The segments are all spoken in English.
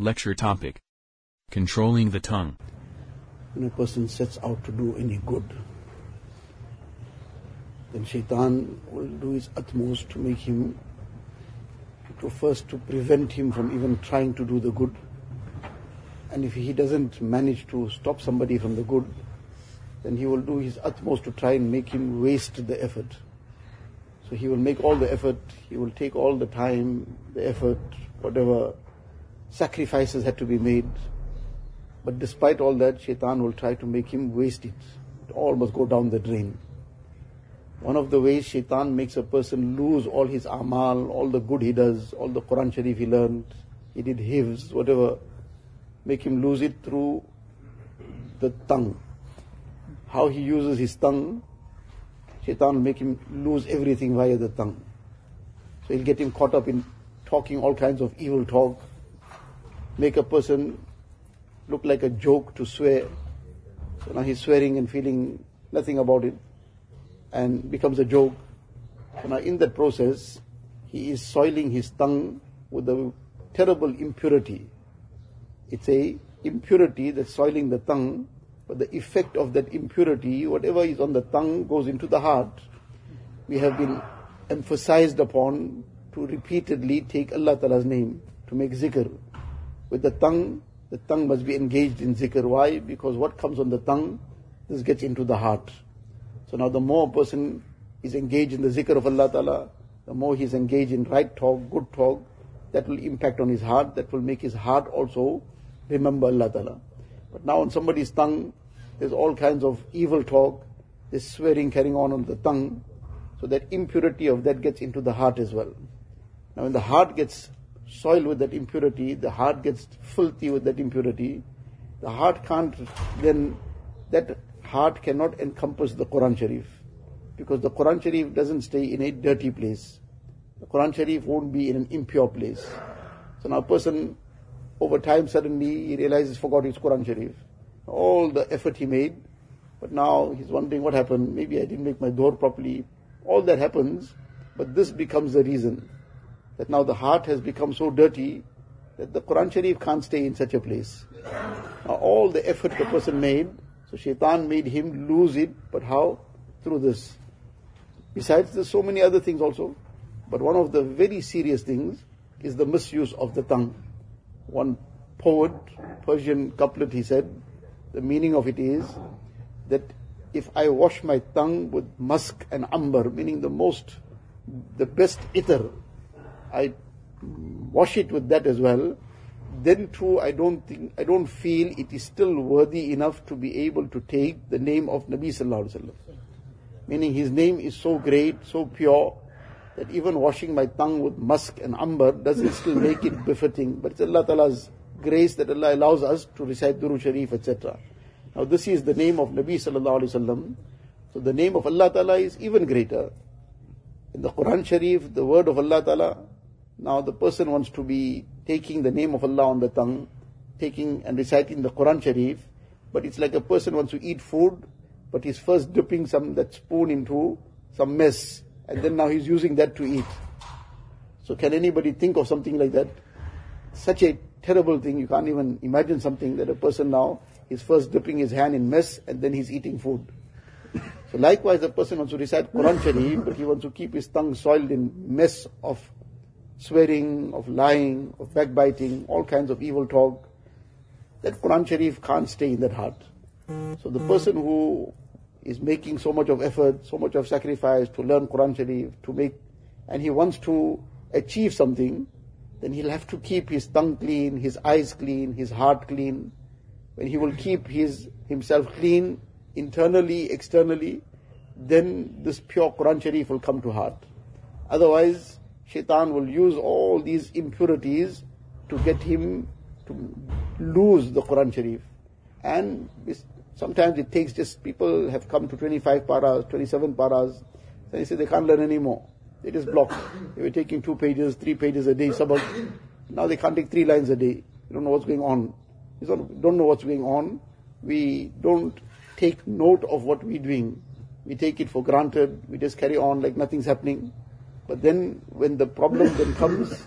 Lecture topic Controlling the tongue. when a person sets out to do any good, then shaitan will do his utmost to make him, to first to prevent him from even trying to do the good. And if he doesn't manage to stop somebody from the good, then he will do his utmost to try and make him waste the effort. So he will make all the effort, he will take all the time, the effort, whatever sacrifices had to be made. But despite all that, shaitan will try to make him waste it. It all must go down the drain. One of the ways shaitan makes a person lose all his amal, all the good he does, all the Quran Sharif he learned, he did hifz, whatever, make him lose it through the tongue. How he uses his tongue, shaitan will make him lose everything via the tongue. So he'll get him caught up in talking all kinds of evil talk, make a person look like a joke to swear. So now he's swearing and feeling nothing about it and becomes a joke. So now in that process, he is soiling his tongue with a terrible impurity. It's a impurity that's soiling the tongue, but the effect of that impurity, whatever is on the tongue goes into the heart. We have been emphasized upon to repeatedly take Allah Ta'ala's name, to make zikr. With the tongue, the tongue must be engaged in zikr. Why? Because what comes on the tongue, this gets into the heart. So now the more a person is engaged in the zikr of Allah Ta'ala, the more he is engaged in right talk, good talk, that will impact on his heart, that will make his heart also remember Allah Ta'ala. But now on somebody's tongue, there's all kinds of evil talk, there's swearing carrying on on the tongue, so that impurity of that gets into the heart as well. Now when the heart gets soiled with that impurity, the heart gets filthy with that impurity, the heart can't then, that heart cannot encompass the Quran Sharif. Because the Quran Sharif doesn't stay in a dirty place. The Quran Sharif won't be in an impure place. So now a person, over time suddenly he realizes forgot his Quran Sharif. All the effort he made, but now he's wondering what happened. Maybe I didn't make my dua properly. All that happens, but this becomes the reason that now the heart has become so dirty that the Quran Sharif can't stay in such a place. Now all the effort the person made, so shaitan made him lose it, but how? Through this. Besides, there's so many other things also. But one of the very serious things is the misuse of the tongue. One poet, Persian couplet, he said, the meaning of it is that if I wash my tongue with musk and amber, meaning the most, the best itr, I wash it with that as well, then too I don't think, I don't feel it is still worthy enough to be able to take the name of Nabi Sallallahu Alaihi Wasallam. Meaning his name is so great, so pure, that even washing my tongue with musk and amber doesn't still make it befitting. But it's Allah Ta'ala's grace that Allah allows us to recite Durood Sharif, etc. Now this is the name of Nabi Sallallahu Alaihi Wasallam. So the name of Allah Ta'ala is even greater. In the Quran Sharif, the word of Allah Ta'ala, now the person wants to be taking the name of Allah on the tongue, taking and reciting the Quran Sharif, but it's like a person wants to eat food, but he's first dipping some that spoon into some mess, and then now he's using that to eat. So can anybody think of something like that? Such a terrible thing, you can't even imagine something that a person now is first dipping his hand in mess and then he's eating food. So likewise, the person wants to recite Quran Sharif, but he wants to keep his tongue soiled in mess of swearing, of lying, of backbiting, all kinds of evil talk. That Quran Sharif can't stay in that heart. So the person who is making so much of effort, so much of sacrifice to learn Quran Sharif, to make, and he wants to achieve something, then he'll have to keep his tongue clean, his eyes clean, his heart clean. When he will keep his himself clean internally, externally, then this pure Quran Sharif will come to heart. Otherwise, shaitan will use all these impurities to get him to lose the Quran Sharif. And sometimes it takes just, people have come to 25 paras, 27 paras, and they say they can't learn anymore. They just block. They were taking two pages, three pages a day, sabak. Now they can't take three lines a day. They don't know what's going on. We don't know what's going on. We don't take note of what we're doing. We take it for granted. We just carry on like nothing's happening. But then when the problem then comes,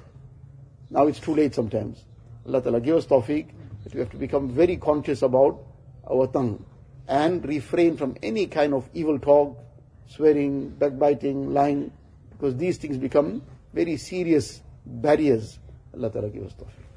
now it's too late sometimes. Allah Ta'ala give us tawfiq that we have to become very conscious about our tongue and refrain from any kind of evil talk, swearing, backbiting, lying, because these things become very serious barriers. Allah Ta'ala give us tawfiq.